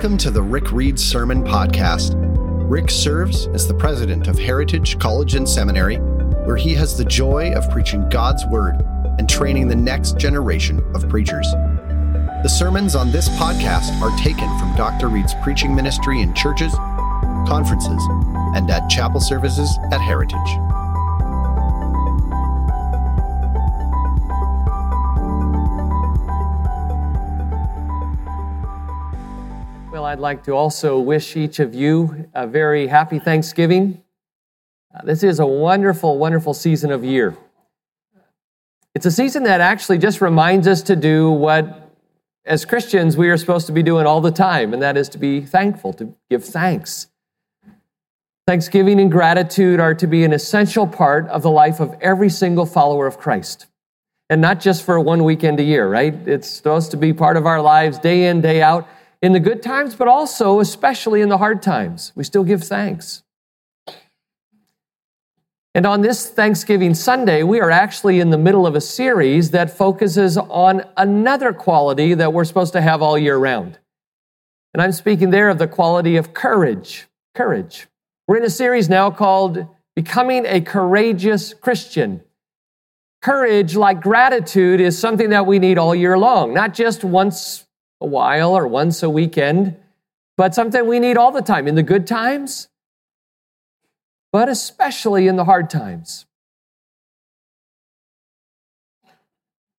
Welcome to the Rick Reed Sermon Podcast. Rick serves as the president of Heritage College and Seminary, where he has the joy of preaching God's Word and training the next generation of preachers. The sermons on this podcast are taken from Dr. Reed's preaching ministry in churches, conferences, and at chapel services at Heritage. I'd like to also wish each of you a very happy Thanksgiving. Uh, this is a wonderful, wonderful season of year. It's a season that actually just reminds us to do what, as Christians, we are supposed to be doing all the time, and that is to be thankful, to give thanks. Thanksgiving and gratitude are to be an essential part of the life of every single follower of Christ. And not just for one weekend a year, right? It's supposed to be part of our lives day in, day out in the good times, but also, especially in the hard times. We still give thanks. And on this Thanksgiving Sunday, we are actually in the middle of a series that focuses on another quality that we're supposed to have all year round. And I'm speaking there of the quality of courage. Courage. We're in a series now called Becoming a Courageous Christian. Courage, like gratitude, is something that we need all year long, not just once a while or once a weekend, but something we need all the time in the good times, but especially in the hard times.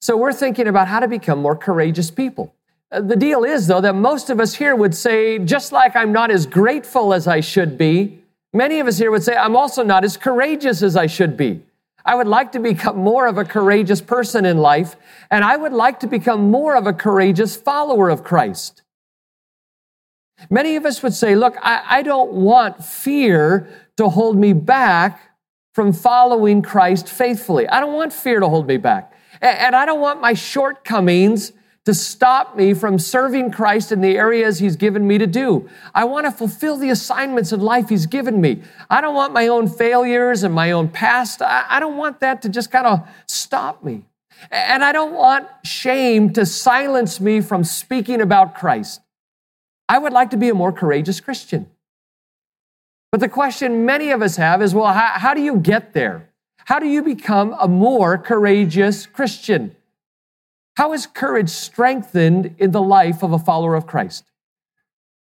So we're thinking about how to become more courageous people. Uh, the deal is, though, that most of us here would say, just like I'm not as grateful as I should be, many of us here would say, I'm also not as courageous as I should be. I would like to become more of a courageous person in life, and I would like to become more of a courageous follower of Christ. Many of us would say, Look, I, I, don't want fear to hold me back from following Christ faithfully. I don't want fear to hold me back. And, and I don't want my shortcomings to stop me from serving Christ in the areas He's given me to do. I want to fulfill the assignments in life He's given me. I don't want my own failures and my own past. I, don't want that to just kind of stop me. And I don't want shame to silence me from speaking about Christ. I would like to be a more courageous Christian. But the question many of us have is well, how, how do you get there? How do you become a more courageous Christian? How is courage strengthened in the life of a follower of Christ?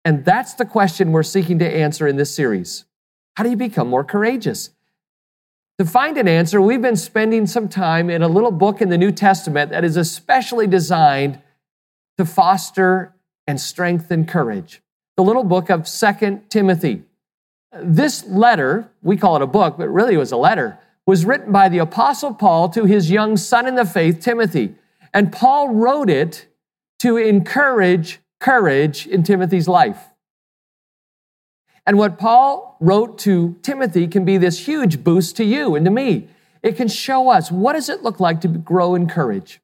And that's the question we're seeking to answer in this series. How do you become more courageous? To find an answer, we've been spending some time in a little book in the New Testament that is especially designed to foster and strengthen courage. The little book of Second Timothy. This letter, we call it a book, but really it was a letter, was written by the Apostle Paul to his young son in the faith, Timothy. And Paul wrote it to encourage courage in Timothy's life. And what Paul wrote to Timothy can be this huge boost to you and to me. It can show us what does it look like to grow in courage?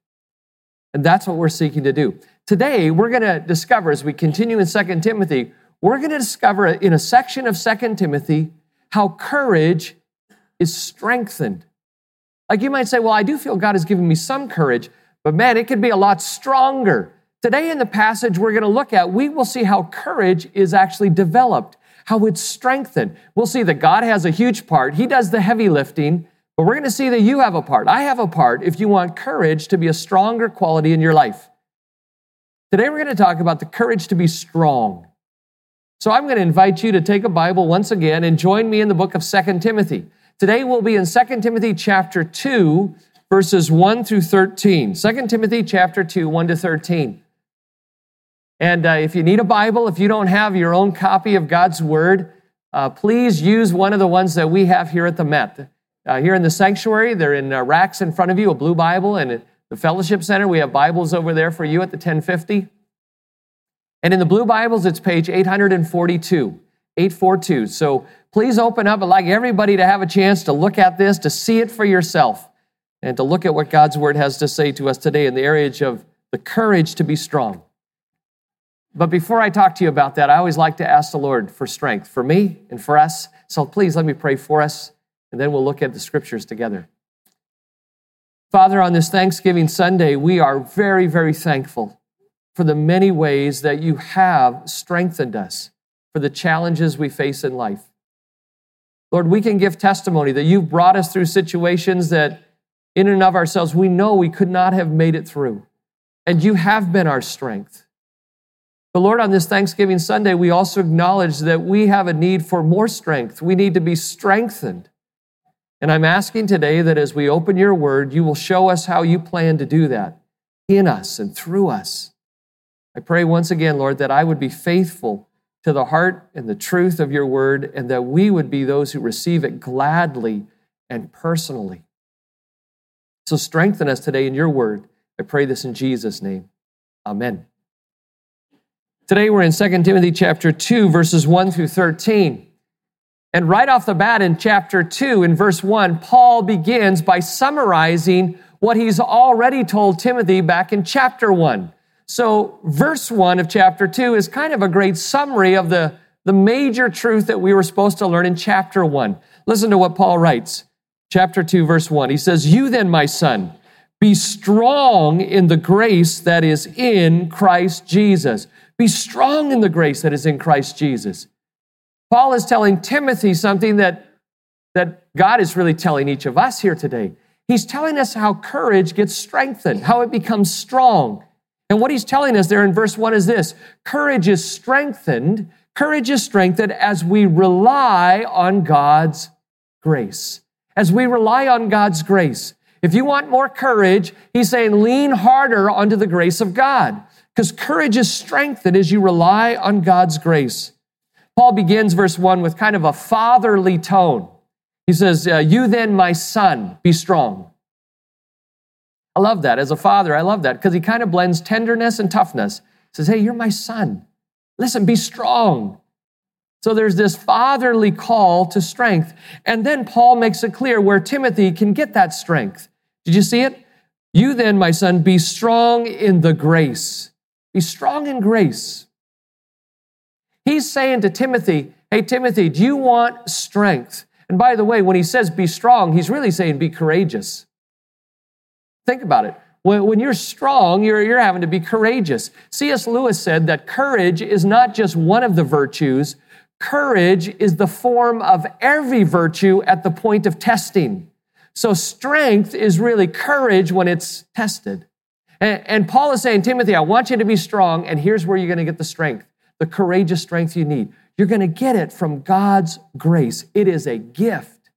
And that's what we're seeking to do. Today, we're going to discover as we continue in 2 Timothy, we're going to discover in a section of 2 Timothy how courage is strengthened. Like you might say, well, I do feel God has given me some courage, but man, it could be a lot stronger. Today, in the passage we're going to look at, we will see how courage is actually developed, how it's strengthened. We'll see that God has a huge part, He does the heavy lifting, but we're going to see that you have a part. I have a part if you want courage to be a stronger quality in your life. Today, we're going to talk about the courage to be strong. So, I'm going to invite you to take a Bible once again and join me in the book of Second Timothy. Today, we'll be in Second Timothy chapter 2, verses 1 through 13. 2 Timothy chapter 2, 1 to 13. And uh, if you need a Bible, if you don't have your own copy of God's Word, uh, please use one of the ones that we have here at the Met. Uh, here in the sanctuary, they're in uh, racks in front of you, a blue Bible, and the Fellowship Center, we have Bibles over there for you at the 1050. And in the blue Bibles, it's page 842, 842. So please open up. I'd like everybody to have a chance to look at this, to see it for yourself and to look at what God's word has to say to us today in the area of the courage to be strong. But before I talk to you about that, I always like to ask the Lord for strength for me and for us. So please let me pray for us, and then we'll look at the scriptures together. Father, on this Thanksgiving Sunday, we are very, very thankful for the many ways that you have strengthened us for the challenges we face in life. Lord, we can give testimony that you've brought us through situations that, in and of ourselves, we know we could not have made it through. And you have been our strength. But Lord, on this Thanksgiving Sunday, we also acknowledge that we have a need for more strength. We need to be strengthened. And I'm asking today that as we open your word, you will show us how you plan to do that in us and through us. I pray once again, Lord, that I would be faithful to the heart and the truth of your word, and that we would be those who receive it gladly and personally. So strengthen us today in your word. I pray this in Jesus' name. Amen. Today we're in 2 Timothy chapter 2, verses 1 through 13. And right off the bat in chapter 2, in verse 1, Paul begins by summarizing what he's already told Timothy back in chapter 1. So, verse 1 of chapter 2 is kind of a great summary of the, the major truth that we were supposed to learn in chapter 1. Listen to what Paul writes. Chapter 2, verse 1. He says, You then, my son, be strong in the grace that is in Christ Jesus. Be strong in the grace that is in Christ Jesus. Paul is telling Timothy something that, that God is really telling each of us here today. He's telling us how courage gets strengthened, how it becomes strong. And what he's telling us there in verse 1 is this courage is strengthened. Courage is strengthened as we rely on God's grace. As we rely on God's grace. If you want more courage, he's saying lean harder onto the grace of God because courage is strengthened as you rely on God's grace. Paul begins verse 1 with kind of a fatherly tone. He says, uh, You then, my son, be strong. I love that. As a father, I love that because he kind of blends tenderness and toughness. He says, Hey, you're my son. Listen, be strong. So there's this fatherly call to strength. And then Paul makes it clear where Timothy can get that strength. Did you see it? You then, my son, be strong in the grace be strong in grace. He's saying to Timothy, Hey, Timothy, do you want strength? And by the way, when he says be strong, he's really saying be courageous. Think about it. When, when you're strong, you're, you're having to be courageous. C.S. Lewis said that courage is not just one of the virtues, courage is the form of every virtue at the point of testing. So strength is really courage when it's tested. And, and Paul is saying, Timothy, I want you to be strong, and here's where you're going to get the strength, the courageous strength you need. You're going to get it from God's grace. It is a gift.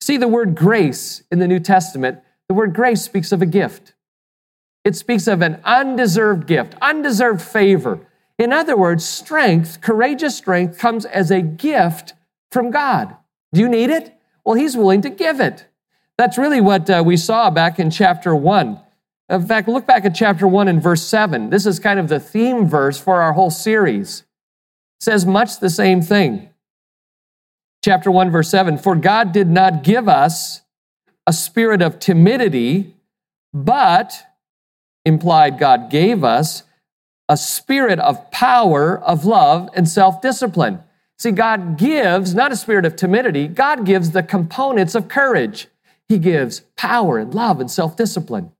See the word grace in the New Testament, the word grace speaks of a gift. It speaks of an undeserved gift, undeserved favor. In other words, strength, courageous strength, comes as a gift from God. Do you need it? Well, He's willing to give it. That's really what uh, we saw back in chapter 1. In fact, look back at chapter 1 and verse 7. This is kind of the theme verse for our whole series. It says much the same thing. Chapter 1, verse 7 For God did not give us a spirit of timidity, but, implied God gave us, a spirit of power, of love, and self discipline. See, God gives not a spirit of timidity, God gives the components of courage. He gives power and love and self discipline.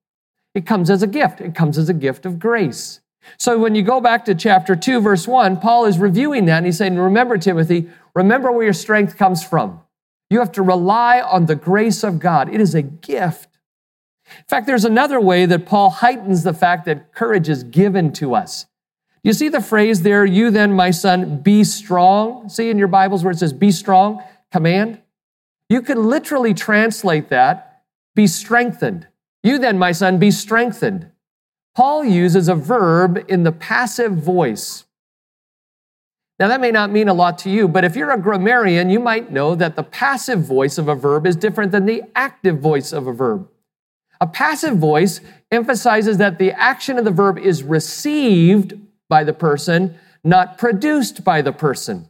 It comes as a gift. It comes as a gift of grace. So when you go back to chapter 2, verse 1, Paul is reviewing that and he's saying, Remember, Timothy, remember where your strength comes from. You have to rely on the grace of God. It is a gift. In fact, there's another way that Paul heightens the fact that courage is given to us. You see the phrase there, you then, my son, be strong? See in your Bibles where it says be strong, command? You could literally translate that, be strengthened. You then, my son, be strengthened. Paul uses a verb in the passive voice. Now, that may not mean a lot to you, but if you're a grammarian, you might know that the passive voice of a verb is different than the active voice of a verb. A passive voice emphasizes that the action of the verb is received by the person, not produced by the person.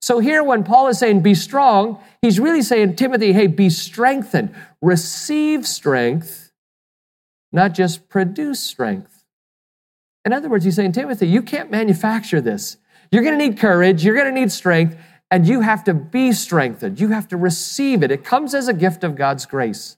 So here, when Paul is saying be strong, he's really saying, Timothy, hey, be strengthened. Receive strength, not just produce strength. In other words, he's saying, Timothy, you can't manufacture this. You're going to need courage, you're going to need strength, and you have to be strengthened. You have to receive it. It comes as a gift of God's grace.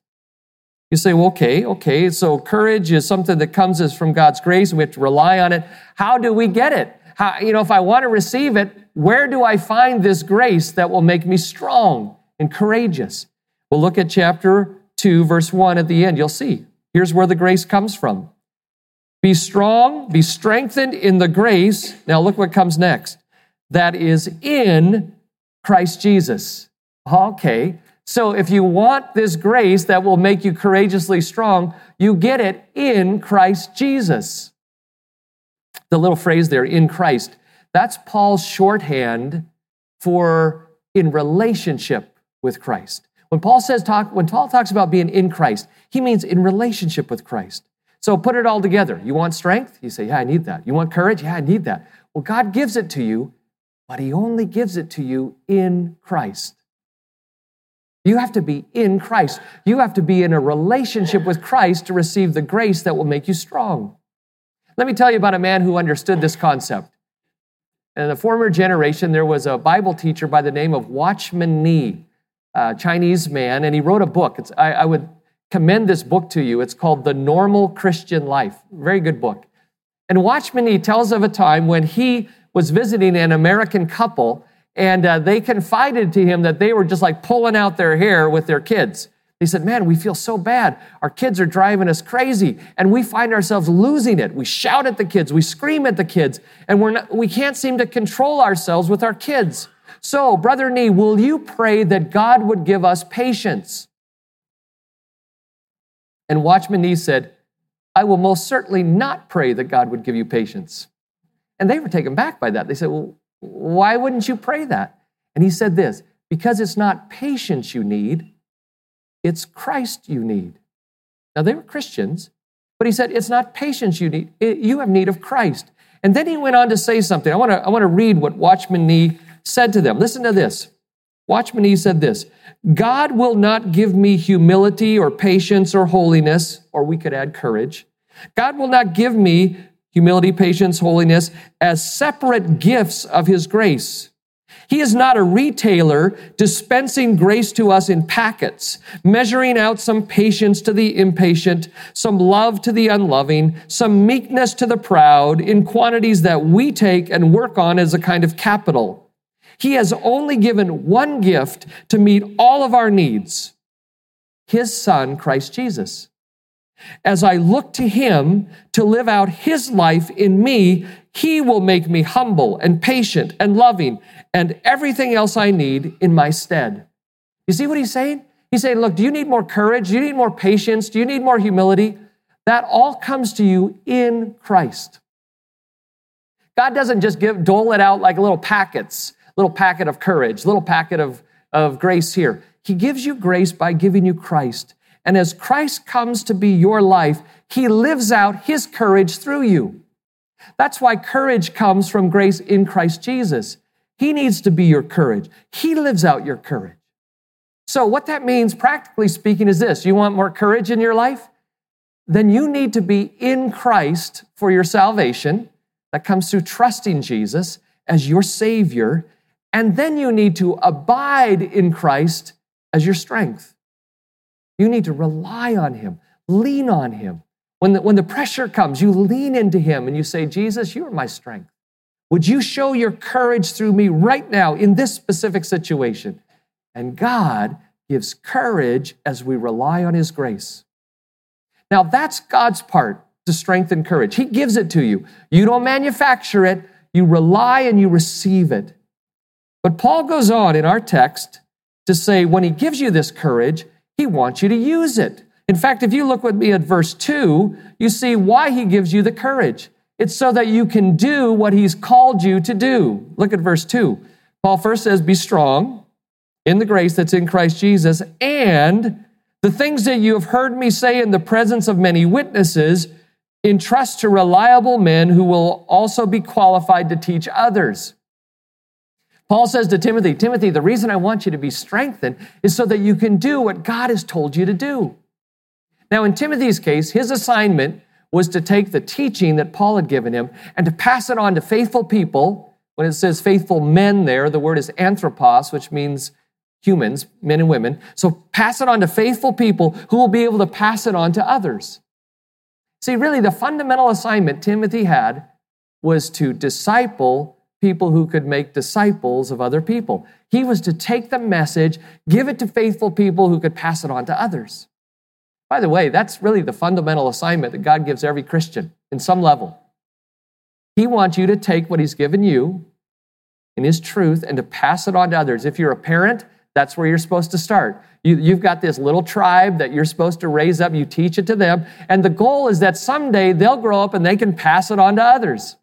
You say, well, okay, okay, so courage is something that comes as from God's grace, we have to rely on it. How do we get it? How, you know, if I want to receive it, where do I find this grace that will make me strong and courageous? We'll look at chapter 2, verse 1 at the end. You'll see. Here's where the grace comes from. Be strong, be strengthened in the grace. Now, look what comes next. That is in Christ Jesus. Okay. So, if you want this grace that will make you courageously strong, you get it in Christ Jesus. The little phrase there, in Christ, that's Paul's shorthand for in relationship with Christ. When Paul says talk, when Paul talks about being in Christ, he means in relationship with Christ. So put it all together. You want strength? You say, Yeah, I need that. You want courage? Yeah, I need that. Well, God gives it to you, but He only gives it to you in Christ. You have to be in Christ. You have to be in a relationship with Christ to receive the grace that will make you strong. Let me tell you about a man who understood this concept. In the former generation, there was a Bible teacher by the name of Watchman Nee uh, Chinese man, and he wrote a book. I, I would commend this book to you. It's called The Normal Christian Life. Very good book. And Watchman Nee tells of a time when he was visiting an American couple, and uh, they confided to him that they were just like pulling out their hair with their kids. They said, Man, we feel so bad. Our kids are driving us crazy, and we find ourselves losing it. We shout at the kids, we scream at the kids, and we're not, we can't seem to control ourselves with our kids. So, Brother Nee, will you pray that God would give us patience? And Watchman Nee said, I will most certainly not pray that God would give you patience. And they were taken back by that. They said, Well, why wouldn't you pray that? And he said this because it's not patience you need, it's Christ you need. Now, they were Christians, but he said, It's not patience you need, you have need of Christ. And then he went on to say something. I want to, I want to read what Watchman Nee said to them, listen to this. Watchman Nee said this God will not give me humility or patience or holiness, or we could add courage. God will not give me humility, patience, holiness as separate gifts of His grace. He is not a retailer dispensing grace to us in packets, measuring out some patience to the impatient, some love to the unloving, some meekness to the proud in quantities that we take and work on as a kind of capital. He has only given one gift to meet all of our needs His Son, Christ Jesus. As I look to Him to live out His life in me, He will make me humble and patient and loving and everything else I need in my stead. You see what He's saying? He's saying, Look, do you need more courage? Do you need more patience? Do you need more humility? That all comes to you in Christ. God doesn't just give dole it out like little packets little packet of courage, little packet of, of grace here. He gives you grace by giving you Christ. And as Christ comes to be your life, he lives out his courage through you. That's why courage comes from grace in Christ Jesus. He needs to be your courage. He lives out your courage. So, what that means, practically speaking, is this you want more courage in your life? Then you need to be in Christ for your salvation. That comes through trusting Jesus as your Savior and then you need to abide in Christ as your strength. You need to rely on Him, lean on Him. When the, when the pressure comes, you lean into Him and you say, Jesus, you are my strength. Would you show your courage through me right now in this specific situation? And God gives courage as we rely on His grace. Now, that's God's part to strengthen courage. He gives it to you. You don't manufacture it, you rely and you receive it. But Paul goes on in our text to say when he gives you this courage, he wants you to use it. In fact, if you look with me at verse 2, you see why he gives you the courage. It's so that you can do what he's called you to do. Look at verse 2. Paul first says, Be strong in the grace that's in Christ Jesus, and the things that you have heard me say in the presence of many witnesses, entrust to reliable men who will also be qualified to teach others. Paul says to Timothy, Timothy, the reason I want you to be strengthened is so that you can do what God has told you to do. Now, in Timothy's case, his assignment was to take the teaching that Paul had given him and to pass it on to faithful people. When it says faithful men there, the word is anthropos, which means humans, men and women. So pass it on to faithful people who will be able to pass it on to others. See, really, the fundamental assignment Timothy had was to disciple people who could make disciples of other people. He was to take the message, give it to faithful people who could pass it on to others. By the way, that's really the fundamental assignment that God gives every Christian in some level. He wants you to take what He's given you in His truth and to pass it on to others. If you're a parent, that's where you're supposed to start. You, have got this little tribe that you're supposed to raise up. You teach it to them. And the goal is that someday they'll grow up and they can pass it on to others.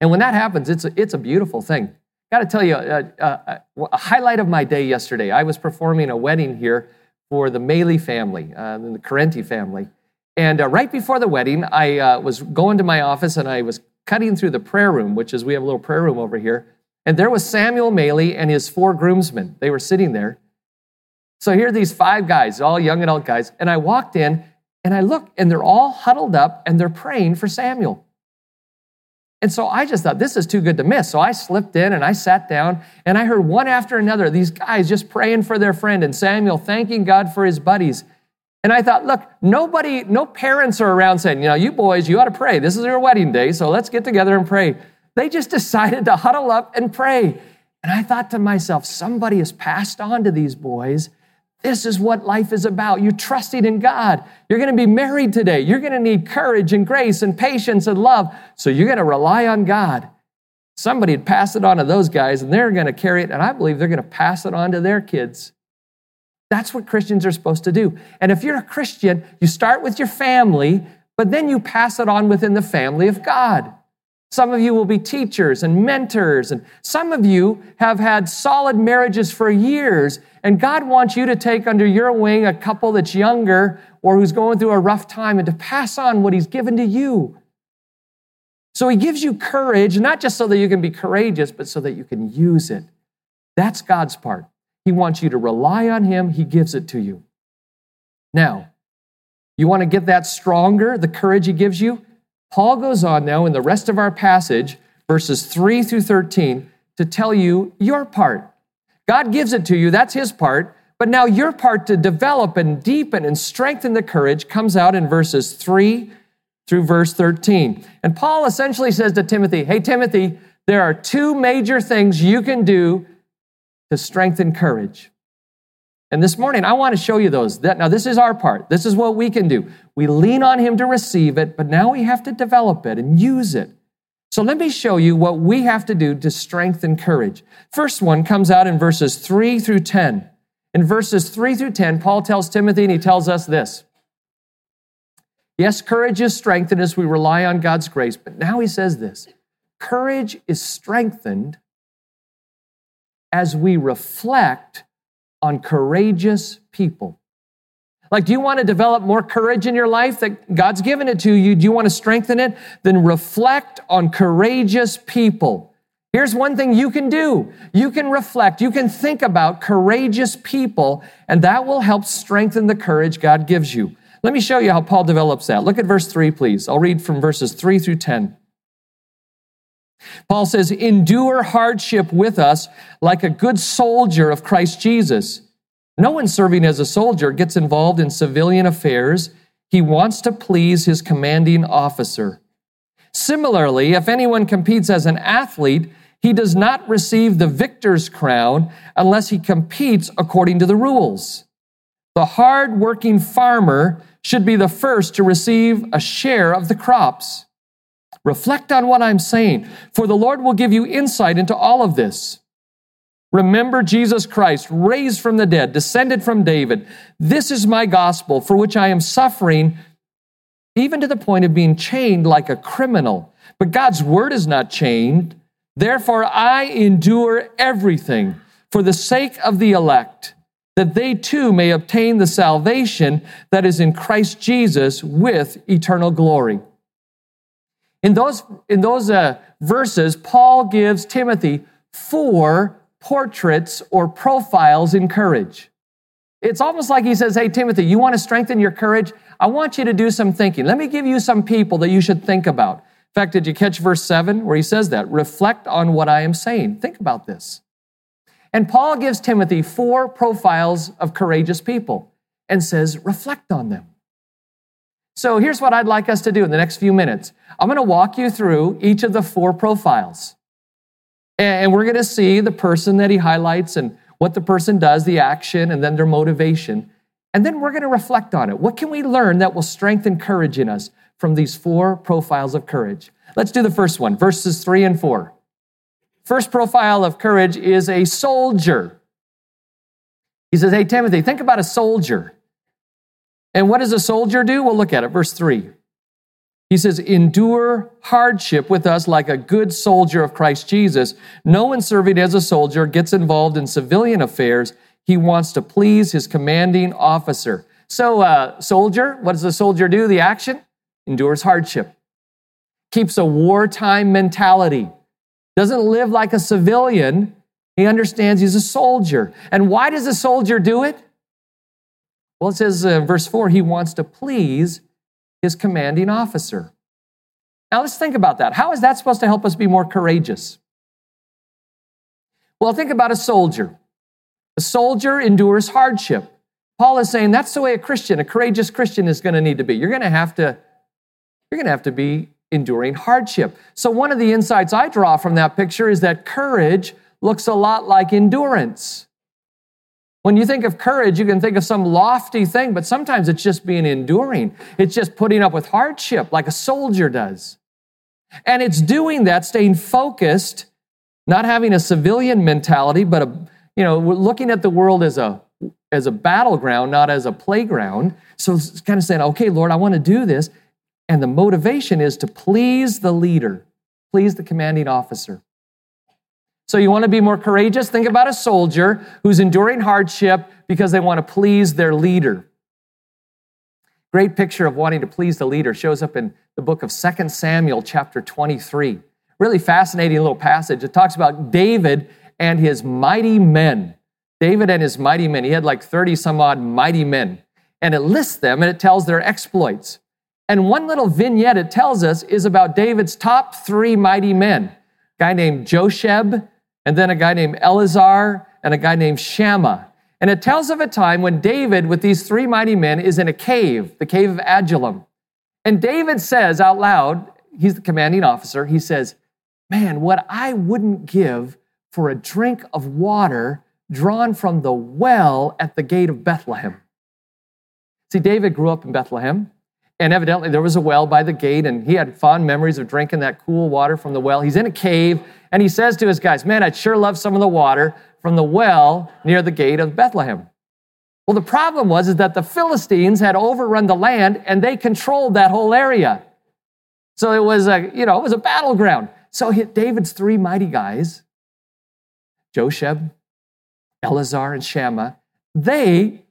And when that happens, it's a, it's a beautiful thing. Got to tell you, a, a, a, highlight of my day yesterday, I was performing a wedding here for the Maley family, uh, the Carenti family. And uh, right before the wedding, I uh, was going to my office and I was cutting through the prayer room, which is we have a little prayer room over here. And there was Samuel Maley and his four groomsmen. They were sitting there. So here are these five guys, all young adult guys. And I walked in and I look and they're all huddled up and they're praying for Samuel. And so I just thought, this is too good to miss. So I slipped in and I sat down and I heard one after another these guys just praying for their friend and Samuel thanking God for his buddies. And I thought, look, nobody, no parents are around saying, you know, you boys, you ought to pray. This is your wedding day, so let's get together and pray. They just decided to huddle up and pray. And I thought to myself, somebody has passed on to these boys. This is what life is about. You're trusting in God. You're going to be married today. You're going to need courage and grace and patience and love. So you're going to rely on God. Somebody had passed it on to those guys, and they're going to carry it. And I believe they're going to pass it on to their kids. That's what Christians are supposed to do. And if you're a Christian, you start with your family, but then you pass it on within the family of God. Some of you will be teachers and mentors, and some of you have had solid marriages for years, and God wants you to take under your wing a couple that's younger or who's going through a rough time and to pass on what He's given to you. So He gives you courage, not just so that you can be courageous, but so that you can use it. That's God's part. He wants you to rely on Him, He gives it to you. Now, you want to get that stronger, the courage He gives you? Paul goes on now in the rest of our passage, verses 3 through 13, to tell you your part. God gives it to you, that's His part. But now your part to develop and deepen and strengthen the courage comes out in verses 3 through verse 13. And Paul essentially says to Timothy, Hey, Timothy, there are two major things you can do to strengthen courage. And this morning, I want to show you those. Now, this is our part. This is what we can do. We lean on Him to receive it, but now we have to develop it and use it. So let me show you what we have to do to strengthen courage. First one comes out in verses 3 through 10. In verses 3 through 10, Paul tells Timothy, and he tells us this Yes, courage is strengthened as we rely on God's grace, but now he says this courage is strengthened as we reflect on courageous people. Like, do you want to develop more courage in your life that God's given it to you? Do you want to strengthen it? Then reflect on courageous people. Here's one thing you can do. You can reflect, you can think about courageous people, and that will help strengthen the courage God gives you. Let me show you how Paul develops that. Look at verse 3, please. I'll read from verses 3 through 10. Paul says, endure hardship with us like a good soldier of Christ Jesus. No one serving as a soldier gets involved in civilian affairs. He wants to please his commanding officer. Similarly, if anyone competes as an athlete, he does not receive the victor's crown unless he competes according to the rules. The hard working farmer should be the first to receive a share of the crops. Reflect on what I'm saying, for the Lord will give you insight into all of this. Remember Jesus Christ, raised from the dead, descended from David. This is my gospel for which I am suffering, even to the point of being chained like a criminal. But God's word is not chained. Therefore, I endure everything for the sake of the elect, that they too may obtain the salvation that is in Christ Jesus with eternal glory. In those, in those uh, verses, Paul gives Timothy four portraits or profiles in courage. It's almost like he says, Hey, Timothy, you want to strengthen your courage? I want you to do some thinking. Let me give you some people that you should think about. In fact, did you catch verse 7 where he says that? Reflect on what I am saying. Think about this. And Paul gives Timothy four profiles of courageous people and says, reflect on them. So here's what I'd like us to do in the next few minutes. I'm going to walk you through each of the four profiles. And we're going to see the person that he highlights and what the person does, the action, and then their motivation. And then we're going to reflect on it. What can we learn that will strengthen courage in us from these four profiles of courage? Let's do the first one, verses three and four. First profile of courage is a soldier. He says, Hey, Timothy, think about a soldier. And what does a soldier do? We'll look at it. Verse 3. He says, Endure hardship with us like a good soldier of Christ Jesus. No one serving as a soldier gets involved in civilian affairs. He wants to please his commanding officer. So, uh, soldier, what does a soldier do? The action endures hardship, keeps a wartime mentality, doesn't live like a civilian. He understands he's a soldier. And why does a soldier do it? Well, it says uh, verse 4 he wants to please his commanding officer. Now let's think about that. How is that supposed to help us be more courageous? Well, think about a soldier. A soldier endures hardship. Paul is saying that's the way a Christian, a courageous Christian is going to need to be. You're going to have to you're going to have to be enduring hardship. So one of the insights I draw from that picture is that courage looks a lot like endurance. When you think of courage, you can think of some lofty thing, but sometimes it's just being enduring. It's just putting up with hardship like a soldier does. And it's doing that, staying focused, not having a civilian mentality, but a, you know, looking at the world as a as a battleground, not as a playground. So it's kind of saying, okay, Lord, I want to do this. And the motivation is to please the leader, please the commanding officer. So you want to be more courageous? Think about a soldier who's enduring hardship because they want to please their leader. Great picture of wanting to please the leader shows up in the book of 2 Samuel, chapter 23. Really fascinating little passage. It talks about David and his mighty men. David and his mighty men. He had like 30 some odd mighty men. And it lists them and it tells their exploits. And one little vignette it tells us is about David's top three mighty men. Guy named Josheb, and then a guy named Eleazar, and a guy named Shammah. And it tells of a time when David, with these three mighty men, is in a cave, the cave of Adullam. And David says out loud, he's the commanding officer, he says, Man, what I wouldn't give for a drink of water drawn from the well at the gate of Bethlehem. See, David grew up in Bethlehem. And evidently, there was a well by the gate, and he had fond memories of drinking that cool water from the well. He's in a cave, and he says to his guys, Man, I'd sure love some of the water from the well near the gate of Bethlehem. Well, the problem was is that the Philistines had overrun the land, and they controlled that whole area. So it was a, you know, it was a battleground. So David's three mighty guys, Josheb, Eleazar, and Shammah, they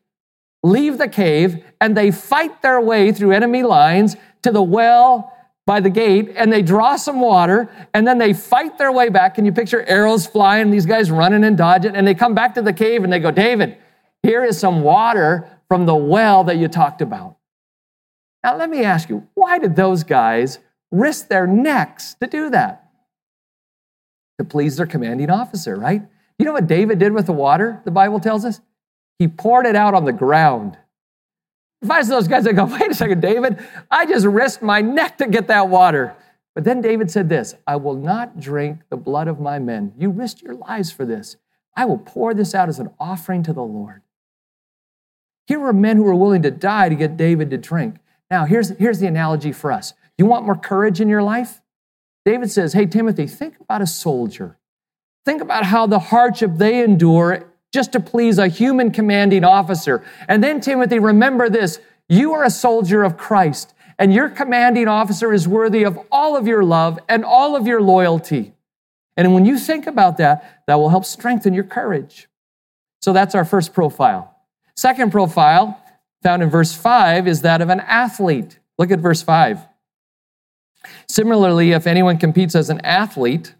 leave the cave and they fight their way through enemy lines to the well by the gate and they draw some water and then they fight their way back. Can you picture arrows flying, these guys running and dodging? And they come back to the cave and they go, David, here is some water from the well that you talked about. Now, let me ask you, why did those guys risk their necks to do that? To please their commanding officer, right? You know what David did with the water, the Bible tells us? He poured it out on the ground. If I was those guys, I'd go, wait a second, David, I just risked my neck to get that water. But then David said this I will not drink the blood of my men. You risked your lives for this. I will pour this out as an offering to the Lord. Here were men who were willing to die to get David to drink. Now, here's, here's the analogy for us. You want more courage in your life? David says, Hey, Timothy, think about a soldier. Think about how the hardship they endure just to please a human commanding officer. And then, Timothy, remember this you are a soldier of Christ, and your commanding officer is worthy of all of your love and all of your loyalty. And when you think about that, that will help strengthen your courage. So that's our first profile. Second profile, found in verse 5, is that of an athlete. Look at verse 5. Similarly, if anyone competes as an athlete,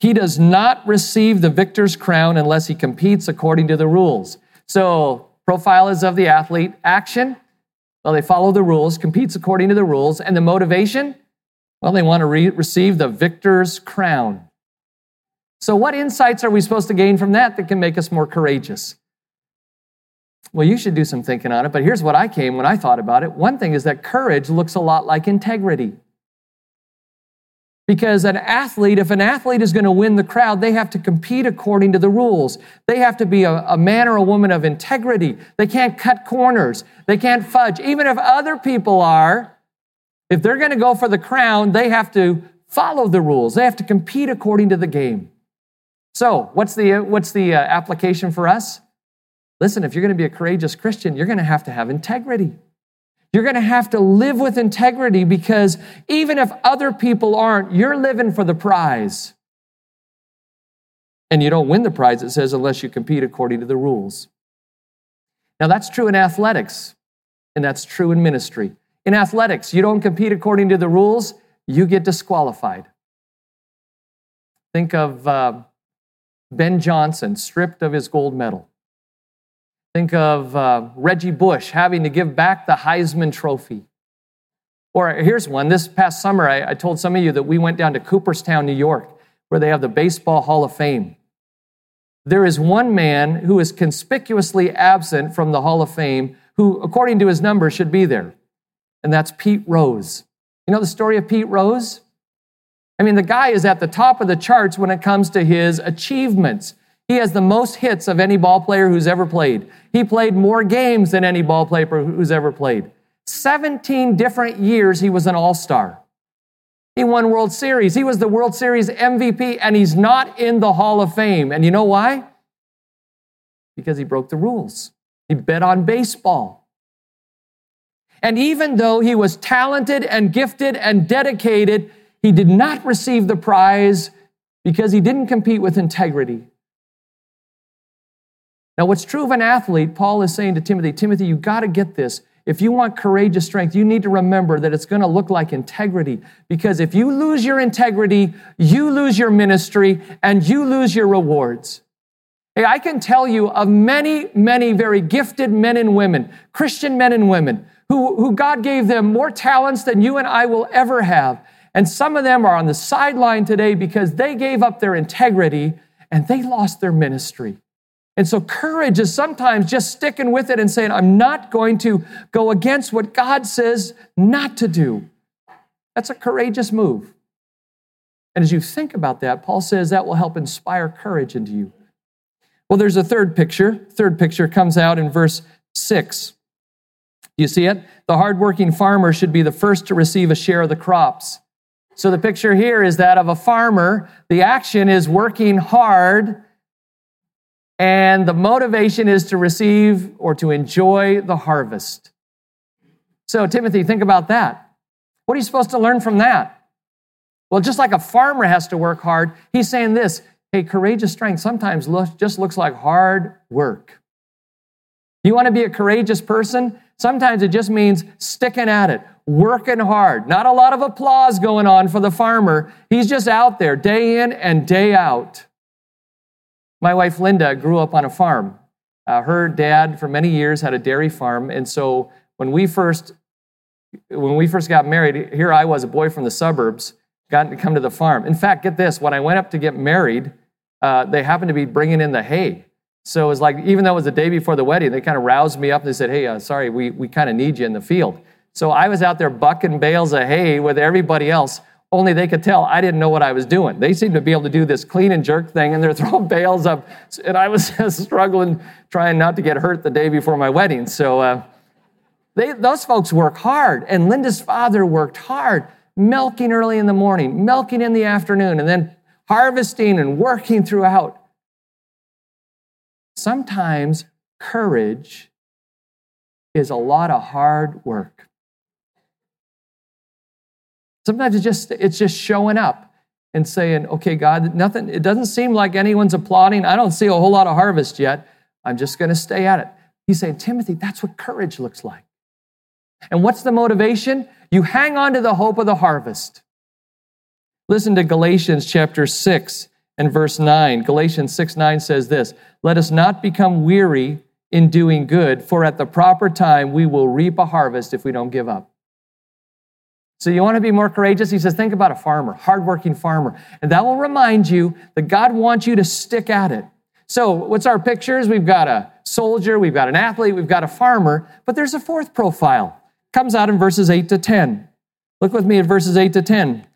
he does not receive the victor's crown unless he competes according to the rules. So, profile is of the athlete. Action, well, they follow the rules, competes according to the rules. And the motivation, well, they want to re- receive the victor's crown. So, what insights are we supposed to gain from that that can make us more courageous? Well, you should do some thinking on it, but here's what I came when I thought about it. One thing is that courage looks a lot like integrity. Because an athlete, if an athlete is going to win the crowd, they have to compete according to the rules. They have to be a, a, man or a woman of integrity. They can't cut corners. They can't fudge. Even if other people are, if they're going to go for the crown, they have to follow the rules. They have to compete according to the game. So, what's the, what's the uh, application for us? Listen, if you're going to be a courageous Christian, you're going to have to have integrity. You're going to have to live with integrity because even if other people aren't, you're living for the prize. And you don't win the prize, it says, unless you compete according to the rules. Now, that's true in athletics, and that's true in ministry. In athletics, you don't compete according to the rules, you get disqualified. Think of uh, Ben Johnson stripped of his gold medal. Think of uh, Reggie Bush having to give back the Heisman Trophy. Or here's one. This past summer, I, I told some of you that we went down to Cooperstown, New York, where they have the Baseball Hall of Fame. There is one man who is conspicuously absent from the Hall of Fame who, according to his number, should be there, and that's Pete Rose. You know the story of Pete Rose? I mean, the guy is at the top of the charts when it comes to his achievements. He has the most hits of any ball player who's ever played. He played more games than any ball player who's ever played. 17 different years he was an all star. He won World Series. He was the World Series MVP, and he's not in the Hall of Fame. And you know why? Because he broke the rules. He bet on baseball. And even though he was talented and gifted and dedicated, he did not receive the prize because he didn't compete with integrity. Now, what's true of an athlete, Paul is saying to Timothy, Timothy, you got to get this. If you want courageous strength, you need to remember that it's going to look like integrity. Because if you lose your integrity, you lose your ministry and you lose your rewards. Hey, I can tell you of many, many very gifted men and women, Christian men and women, who, who God gave them more talents than you and I will ever have. And some of them are on the sideline today because they gave up their integrity and they lost their ministry. And so courage is sometimes just sticking with it and saying, I'm not going to go against what God says not to do. That's a courageous move. And as you think about that, Paul says that will help inspire courage into you. Well, there's a third picture. Third picture comes out in verse 6. You see it? The hardworking farmer should be the first to receive a share of the crops. So the picture here is that of a farmer. The action is working hard and the motivation is to receive or to enjoy the harvest. So, Timothy, think about that. What are you supposed to learn from that? Well, just like a farmer has to work hard, he's saying this hey, courageous strength sometimes look, just looks like hard work. You want to be a courageous person? Sometimes it just means sticking at it, working hard. Not a lot of applause going on for the farmer. He's just out there day in and day out. My wife Linda grew up on a farm. Uh, her dad, for many years, had a dairy farm, and so when we first when we first got married, here I was, a boy from the suburbs, got to come to the farm. In fact, get this: when I went up to get married, uh, they happened to be bringing in the hay. So it was like, even though it was the day before the wedding, they kind of roused me up and they said, "Hey, uh, sorry, we we kind of need you in the field." So I was out there bucking bales of hay with everybody else only they could tell I didn't know what I was doing. They seemed to be able to do this clean and jerk thing, and they're throwing bales up. And I was struggling, trying not to get hurt the day before my wedding. So uh, they, those folks work hard. And Linda's father worked hard, milking early in the morning, milking in the afternoon, and then harvesting and working throughout. Sometimes courage is a lot of hard work. Sometimes it's just it's just showing up and saying, "Okay, God, nothing. It doesn't seem like anyone's applauding. I don't see a whole lot of harvest yet. I'm just going to stay at it." He's saying, "Timothy, that's what courage looks like." And what's the motivation? You hang on to the hope of the harvest. Listen to Galatians chapter 6 and verse 9. Galatians 6 9 says this Let us not become weary in doing good, for at the proper time we will reap a harvest if we don't give up. So you want to be more courageous? He says, think about a farmer, hardworking farmer. And that will remind you that God wants you to stick at it. So what's our pictures? We've got a soldier, we've got an athlete, we've got a farmer, but there's a fourth profile. Comes out in verses 8 to 10. Look with me at verses 8 to 10.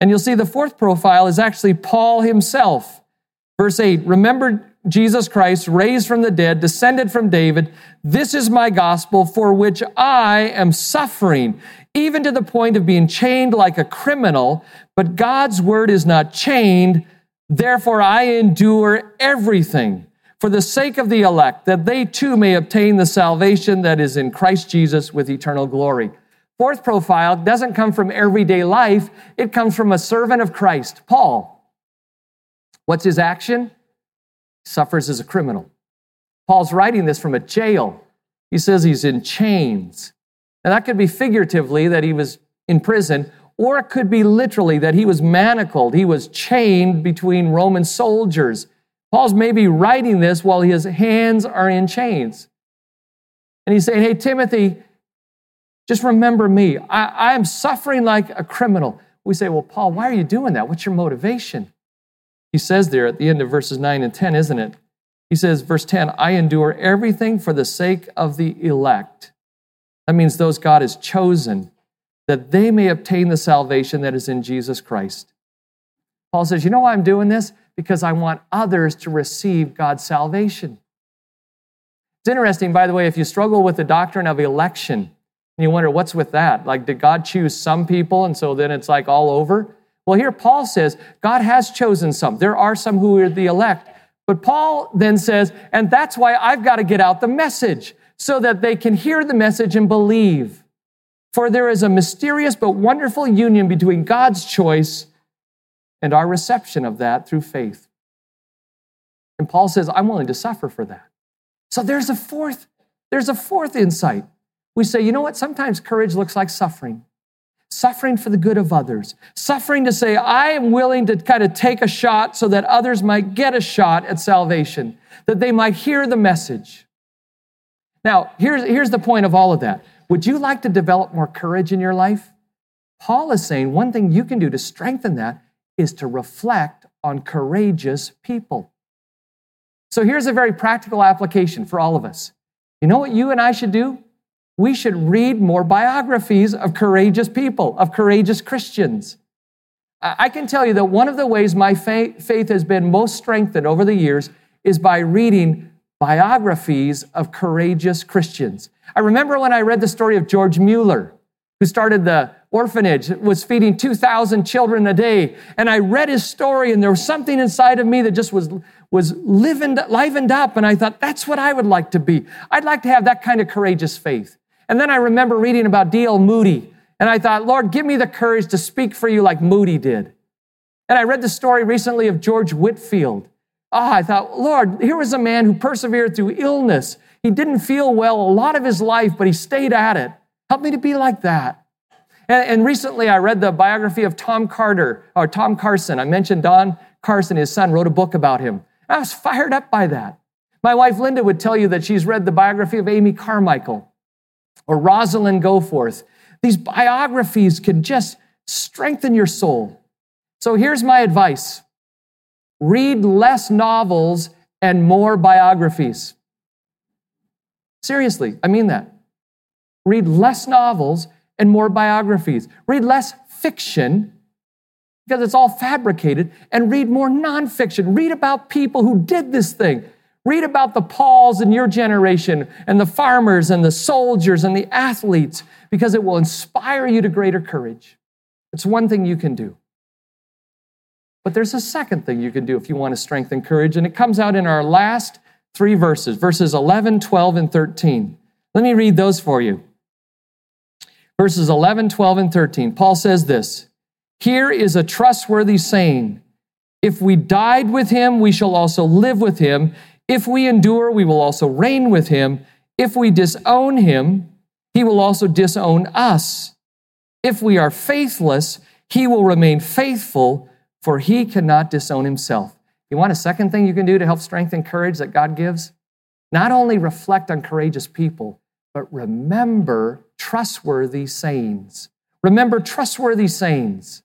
And you'll see the fourth profile is actually Paul himself. Verse 8 Remember Jesus Christ, raised from the dead, descended from David. This is my gospel for which I am suffering, even to the point of being chained like a criminal. But God's word is not chained. Therefore, I endure everything for the sake of the elect, that they too may obtain the salvation that is in Christ Jesus with eternal glory. Fourth profile doesn't come from everyday life, it comes from a servant of Christ, Paul. What's his action? Suffers as a criminal. Paul's writing this from a jail. He says he's in chains. Now, that could be figuratively that he was in prison, or it could be literally that he was manacled. He was chained between Roman soldiers. Paul's maybe writing this while his hands are in chains. And he's saying, Hey, Timothy, just remember me. I, am suffering like a criminal. We say, Well, Paul, why are you doing that? What's your motivation? He says there at the end of verses 9 and 10, isn't it? He says, verse 10, I endure everything for the sake of the elect. That means those God has chosen, that they may obtain the salvation that is in Jesus Christ. Paul says, You know why I'm doing this? because I want others to receive God's salvation. It's interesting, by the way, if you struggle with the doctrine of election, and you wonder what's with that? Like, did God choose some people and so then it's like all over? Well, here Paul says God has chosen some. There are some who are the elect. But Paul then says, and that's why I've got to get out the message so that they can hear the message and believe. For there is a mysterious but wonderful union between God's choice and our reception of that through faith. And Paul says, I'm willing to suffer for that. So there's a fourth, there's a fourth insight. We say, you know what? Sometimes courage looks like suffering. Suffering for the good of others. Suffering to say, I am willing to kind of take a shot so that others might get a shot at salvation, that they might hear the message. Now, here's, here's the point of all of that. Would you like to develop more courage in your life? Paul is saying one thing you can do to strengthen that is to reflect on courageous people. So here's a very practical application for all of us. You know what you and I should do? We should read more biographies of courageous people, of courageous Christians. I can tell you that one of the ways my faith has been most strengthened over the years is by reading biographies of courageous Christians. I remember when I read the story of George Mueller, who started the orphanage, was feeding 2,000 children a day. And I read his story, and there was something inside of me that just was, was livened, livened up. And I thought, that's what I would like to be. I'd like to have that kind of courageous faith. And then I remember reading about D.L. Moody, and I thought, Lord, give me the courage to speak for you like Moody did. And I read the story recently of George Whitefield. Ah, I thought, Lord, here was a man who persevered through illness. He didn't feel well a lot of his life, but he stayed at it. Help me to be like that. And, and recently I read the biography of Tom Carter, or Tom Carson. I mentioned Don Carson, his son, wrote a book about him. I was fired up by that. My wife Linda would tell you that she's read the biography of Amy Carmichael or Rosalind Goforth. These biographies can just strengthen your soul. So here's my advice read less novels and more biographies. Seriously, I mean that. Read less novels and more biographies. Read less fiction because it's all fabricated and read more nonfiction. Read about people who did this thing. Read about the Pauls in your generation and the farmers and the soldiers and the athletes because it will inspire you to greater courage. It's one thing you can do. But there's a second thing you can do if you want to strengthen courage, and it comes out in our last three verses, verses 11, 12, and 13. Let me read those for you verses 11, 12, and 13. Paul says this Here is a trustworthy saying If we died with him, we shall also live with him. If we endure, we will also reign with him. If we disown him, he will also disown us. If we are faithless, he will remain faithful, for he cannot disown himself. You want a second thing you can do to help strengthen courage that God gives? Not only reflect on courageous people, but remember trustworthy sayings. remember trustworthy sayings.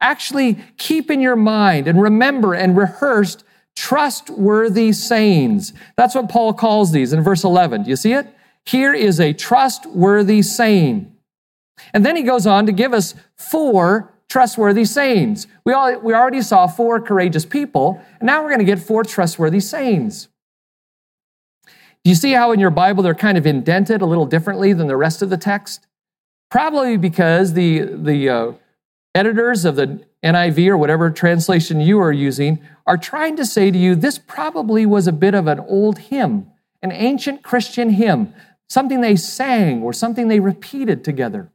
Actually, keep in your mind and remember and rehearse trustworthy sayings. That's what Paul calls these in verse 11. Do you see it? Here is a trustworthy saying. And then he goes on to give us four trustworthy sayings. We, all, we already saw four courageous people, and now we're going to get four trustworthy sayings. Do you see how in your Bible they're kind of indented a little differently than the rest of the text? Probably because the, the uh, editors of the NIV or whatever translation you are using are trying to say to you this probably was a bit of an old hymn, an ancient Christian hymn, something they sang or something they repeated together.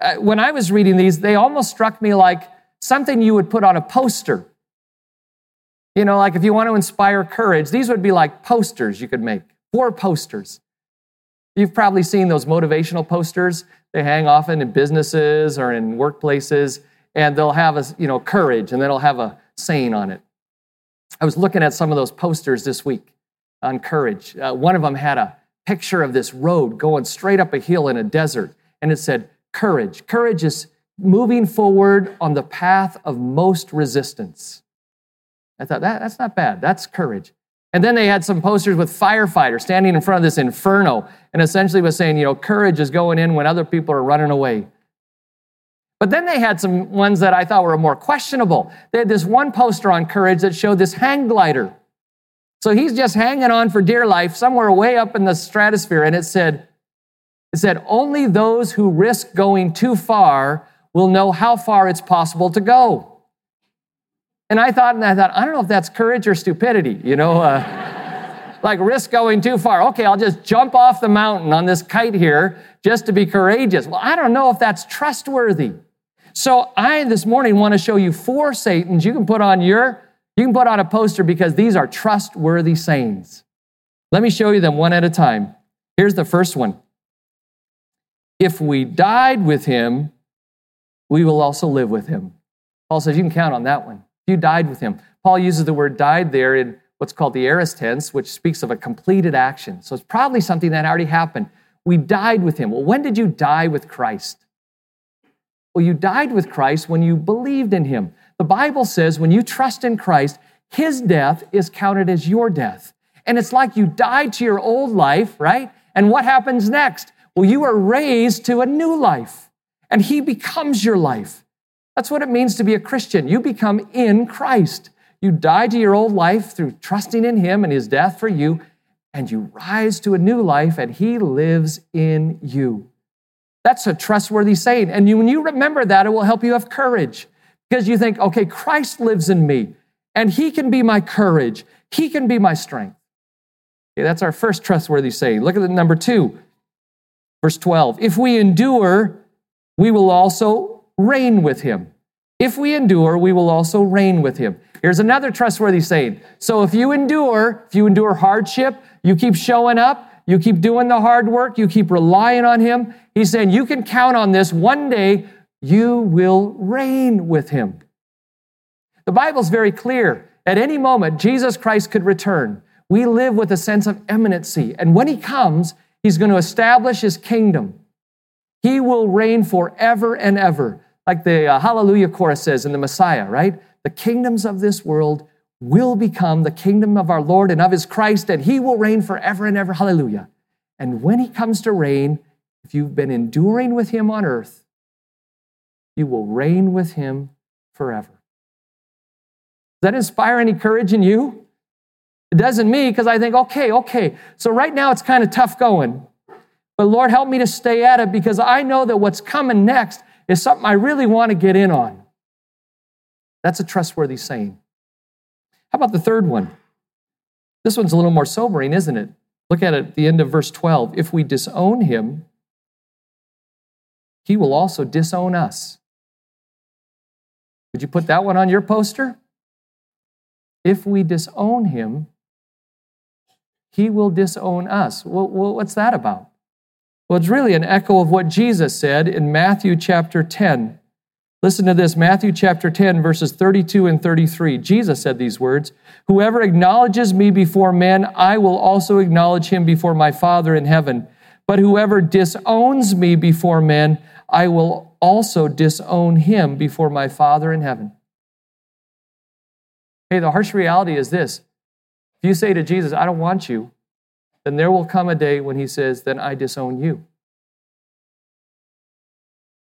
Uh, when I was reading these, they almost struck me like something you would put on a poster you know, like if you want to inspire courage, these would be like posters you could make, four posters. You've probably seen those motivational posters. They hang often in businesses or in workplaces, and they'll have a, you know, courage, and then it'll have a saying on it. I was looking at some of those posters this week on courage. Uh, one of them had a picture of this road going straight up a hill in a desert, and it said, Courage. Courage is moving forward on the path of most resistance. I thought, that, that's not bad. That's courage. And then they had some posters with firefighters standing in front of this inferno and essentially was saying, you know, courage is going in when other people are running away. But then they had some ones that I thought were more questionable. They had this one poster on courage that showed this hang glider. So he's just hanging on for dear life somewhere way up in the stratosphere. And it said, it said, only those who risk going too far will know how far it's possible to go. And I thought, and I thought, I don't know if that's courage or stupidity, you know, uh, like risk going too far. Okay, I'll just jump off the mountain on this kite here just to be courageous. Well, I don't know if that's trustworthy. So I this morning want to show you four Satans you can put on your, you can put on a poster because these are trustworthy sayings. Let me show you them one at a time. Here's the first one. If we died with him, we will also live with him. Paul says you can count on that one. You died with him. Paul uses the word died there in what's called the aorist tense, which speaks of a completed action. So it's probably something that already happened. We died with him. Well, when did you die with Christ? Well, you died with Christ when you believed in him. The Bible says when you trust in Christ, his death is counted as your death. And it's like you died to your old life, right? And what happens next? Well, you are raised to a new life, and he becomes your life. That's what it means to be a Christian. You become in Christ. You die to your old life through trusting in Him and His death for you, and you rise to a new life, and He lives in you. That's a trustworthy saying. And you, when you remember that, it will help you have courage because you think, okay, Christ lives in me, and He can be my courage, He can be my strength. Okay, that's our first trustworthy saying. Look at the number two, verse 12. If we endure, we will also reign with him. If we endure, we will also reign with him. Here's another trustworthy saying. So if you endure, if you endure hardship, you keep showing up, you keep doing the hard work, you keep relying on him, he's saying you can count on this. One day you will reign with him. The Bible's very clear. At any moment, Jesus Christ could return. We live with a sense of imminency. And when he comes, he's going to establish his kingdom. He will reign forever and ever like the uh, Hallelujah chorus says in the Messiah, right? The kingdoms of this world will become the kingdom of our Lord and of his Christ, and he will reign forever and ever. Hallelujah. And when he comes to reign, if you've been enduring with him on earth, you will reign with him forever. Does that inspire any courage in you? It doesn't me because I think, okay, okay, so right now it's kind of tough going. But Lord, help me to stay at it because I know that what's coming next is something I really want to get in on. That's a trustworthy saying. How about the third one? This one's a little more sobering, isn't it? Look at it at the end of verse 12. If we disown him, he will also disown us. Would you put that one on your poster? If we disown him, he will disown us. Well, what's that about? Well, it's really an echo of what Jesus said in Matthew chapter 10. Listen to this Matthew chapter 10, verses 32 and 33. Jesus said these words Whoever acknowledges me before men, I will also acknowledge him before my Father in heaven. But whoever disowns me before men, I will also disown him before my Father in heaven. Hey, the harsh reality is this if you say to Jesus, I don't want you, then there will come a day when he says, Then I disown you.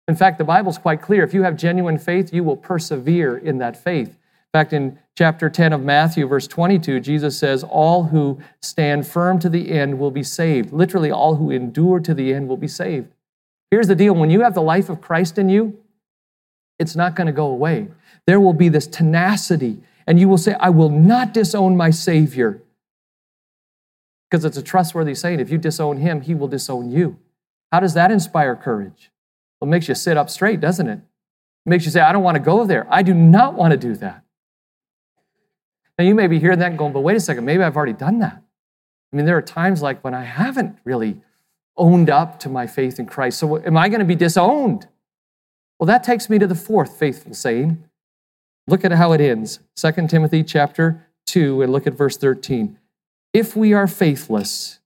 In fact, the Bible's quite clear. If you have genuine faith, you will persevere in that faith. In fact, in chapter 10 of Matthew, verse 22, Jesus says, All who stand firm to the end will be saved. Literally, all who endure to the end will be saved. Here's the deal when you have the life of Christ in you, it's not going to go away. There will be this tenacity, and you will say, I will not disown my Savior. Because it's a trustworthy saying. If you disown him, he will disown you. How does that inspire courage? Well, it makes you sit up straight, doesn't it? It makes you say, I don't want to go there. I do not want to do that. Now, you may be hearing that and going, but wait a second, maybe I've already done that. I mean, there are times like when I haven't really owned up to my faith in Christ. So, am I going to be disowned? Well, that takes me to the fourth faithful saying. Look at how it ends. 2 Timothy chapter 2, and look at verse 13. If we are faithless,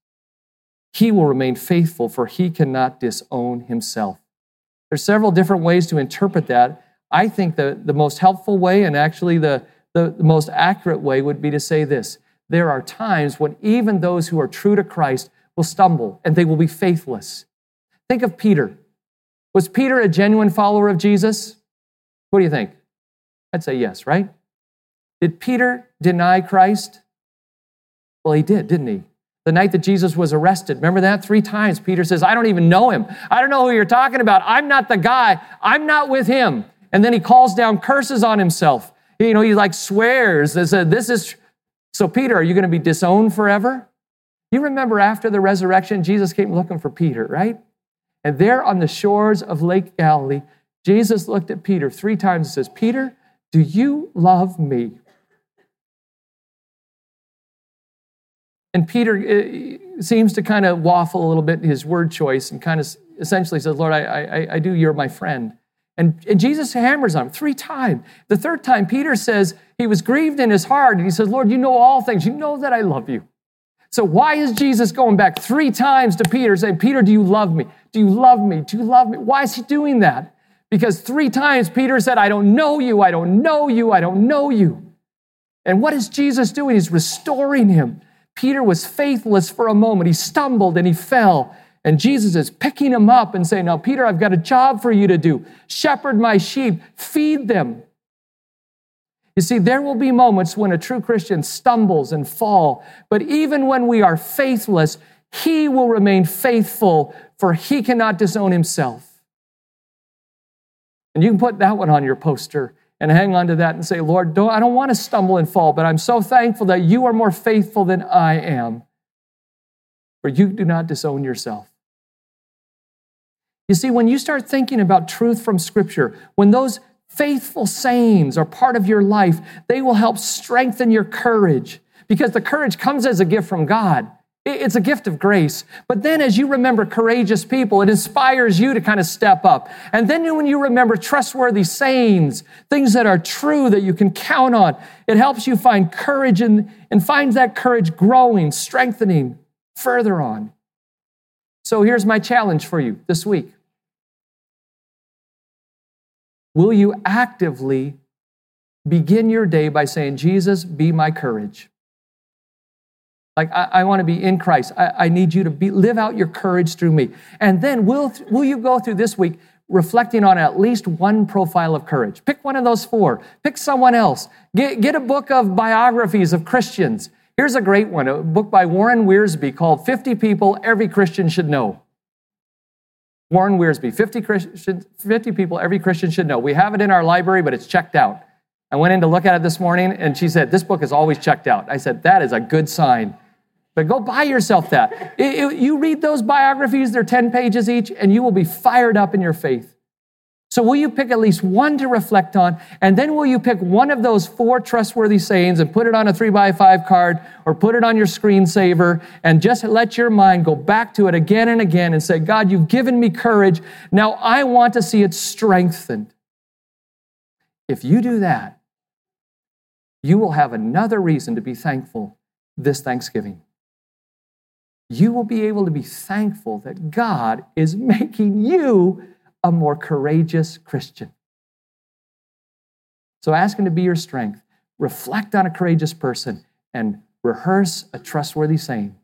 he will remain faithful, for he cannot disown himself. There's several different ways to interpret that. I think the, the most helpful way, and actually the, the, the most accurate way, would be to say this there are times when even those who are true to Christ will stumble and they will be faithless. Think of Peter. Was Peter a genuine follower of Jesus? What do you think? I'd say yes, right? Did Peter deny Christ? Well, he did, didn't he? The night that Jesus was arrested, remember that? Three times Peter says, I don't even know him. I don't know who you're talking about. I'm not the guy. I'm not with him. And then he calls down curses on himself. You know, he like swears and said, This is. So, Peter, are you going to be disowned forever? You remember after the resurrection, Jesus came looking for Peter, right? And there on the shores of Lake Galilee, Jesus looked at Peter three times and says, Peter, do you love me? And Peter uh, seems to kind of waffle a little bit his word choice and kind of essentially says, Lord, I, I, I do, you're my friend. And, and Jesus hammers on him three times. The third time, Peter says he was grieved in his heart and he says, Lord, you know all things. You know that I love you. So why is Jesus going back three times to Peter saying, Peter, do you love me? Do you love me? Do you love me? Why is he doing that? Because three times Peter said, I don't know you, I don't know you, I don't know you. And what is Jesus doing? He's restoring him. Peter was faithless for a moment. He stumbled and he fell. And Jesus is picking him up and saying, Now, Peter, I've got a job for you to do. Shepherd my sheep, feed them. You see, there will be moments when a true Christian stumbles and fall, but even when we are faithless, he will remain faithful, for he cannot disown himself. And you can put that one on your poster and hang on to that and say, Lord, don't, I don't want to stumble and fall, but I'm so thankful that you are more faithful than I am, for you do not disown yourself. You see, when you start thinking about truth from Scripture, when those faithful sayings are part of your life, they will help strengthen your courage because the courage comes as a gift from God. It's a gift of grace. But then, as you remember courageous people, it inspires you to kind of step up. And then, when you remember trustworthy sayings, things that are true that you can count on, it helps you find courage and, and finds that courage growing, strengthening further on. So, here's my challenge for you this week Will you actively begin your day by saying, Jesus, be my courage? Like, I, I want to be in Christ. I, I need you to be, live out your courage through me. And then will, will you go through this week reflecting on at least one profile of courage? Pick one of those four. Pick someone else. Get, get a book of biographies of Christians. Here's a great one, a book by Warren Wiersbe called 50 People Every Christian Should Know. Warren Wiersbe, 50, 50 people every Christian should know. We have it in our library, but it's checked out. I went in to look at it this morning, and she said, This book is always checked out. I said, That is a good sign. But go buy yourself that. It, it, you read those biographies, they're 10 pages each, and you will be fired up in your faith. So, will you pick at least one to reflect on? And then will you pick one of those four trustworthy sayings and put it on a three by five card or put it on your screensaver and just let your mind go back to it again and again and say, God, you've given me courage. Now I want to see it strengthened. If you do that, you will have another reason to be thankful this Thanksgiving you will be able to be thankful that God is making you a more courageous Christian. So ask Him to be your strength. Reflect on a courageous person and rehearse a trustworthy saying.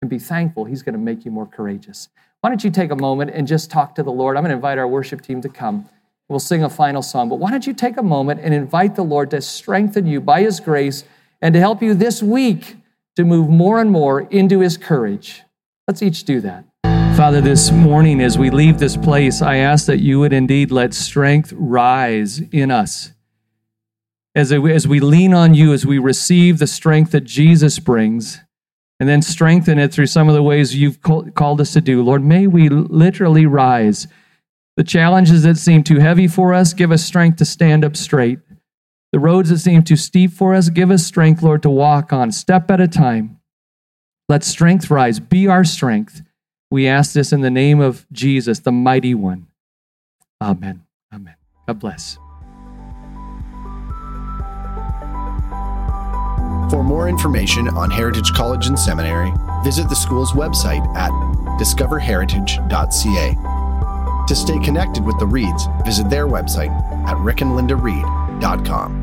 And be thankful He's going to make you more courageous. Why don't you take a moment and just talk to the Lord? I'm going to invite our worship team to come. We'll sing a final song. But why don't you take a moment and invite the Lord to strengthen you by His grace and to help you this week to move more and more into His courage? Let's each do that. Father, this morning as we leave this place, I ask that you would indeed let strength rise in us. As, as we lean on you, as we receive the strength that Jesus brings, and then strengthen it through some of the ways you've called us to do. Lord, may we literally rise. The challenges that seem too heavy for us, give us strength to stand up straight. The roads that seem too steep for us, give us strength, Lord, to walk on step at a time. Let strength rise. Be our strength. We ask this in the name of Jesus, the mighty one. Amen. Amen. God bless. For more information on Heritage College and Seminary, visit the school's website at discoverheritage.ca. To stay connected with the Reeds, visit their website at rickandlindareed.com.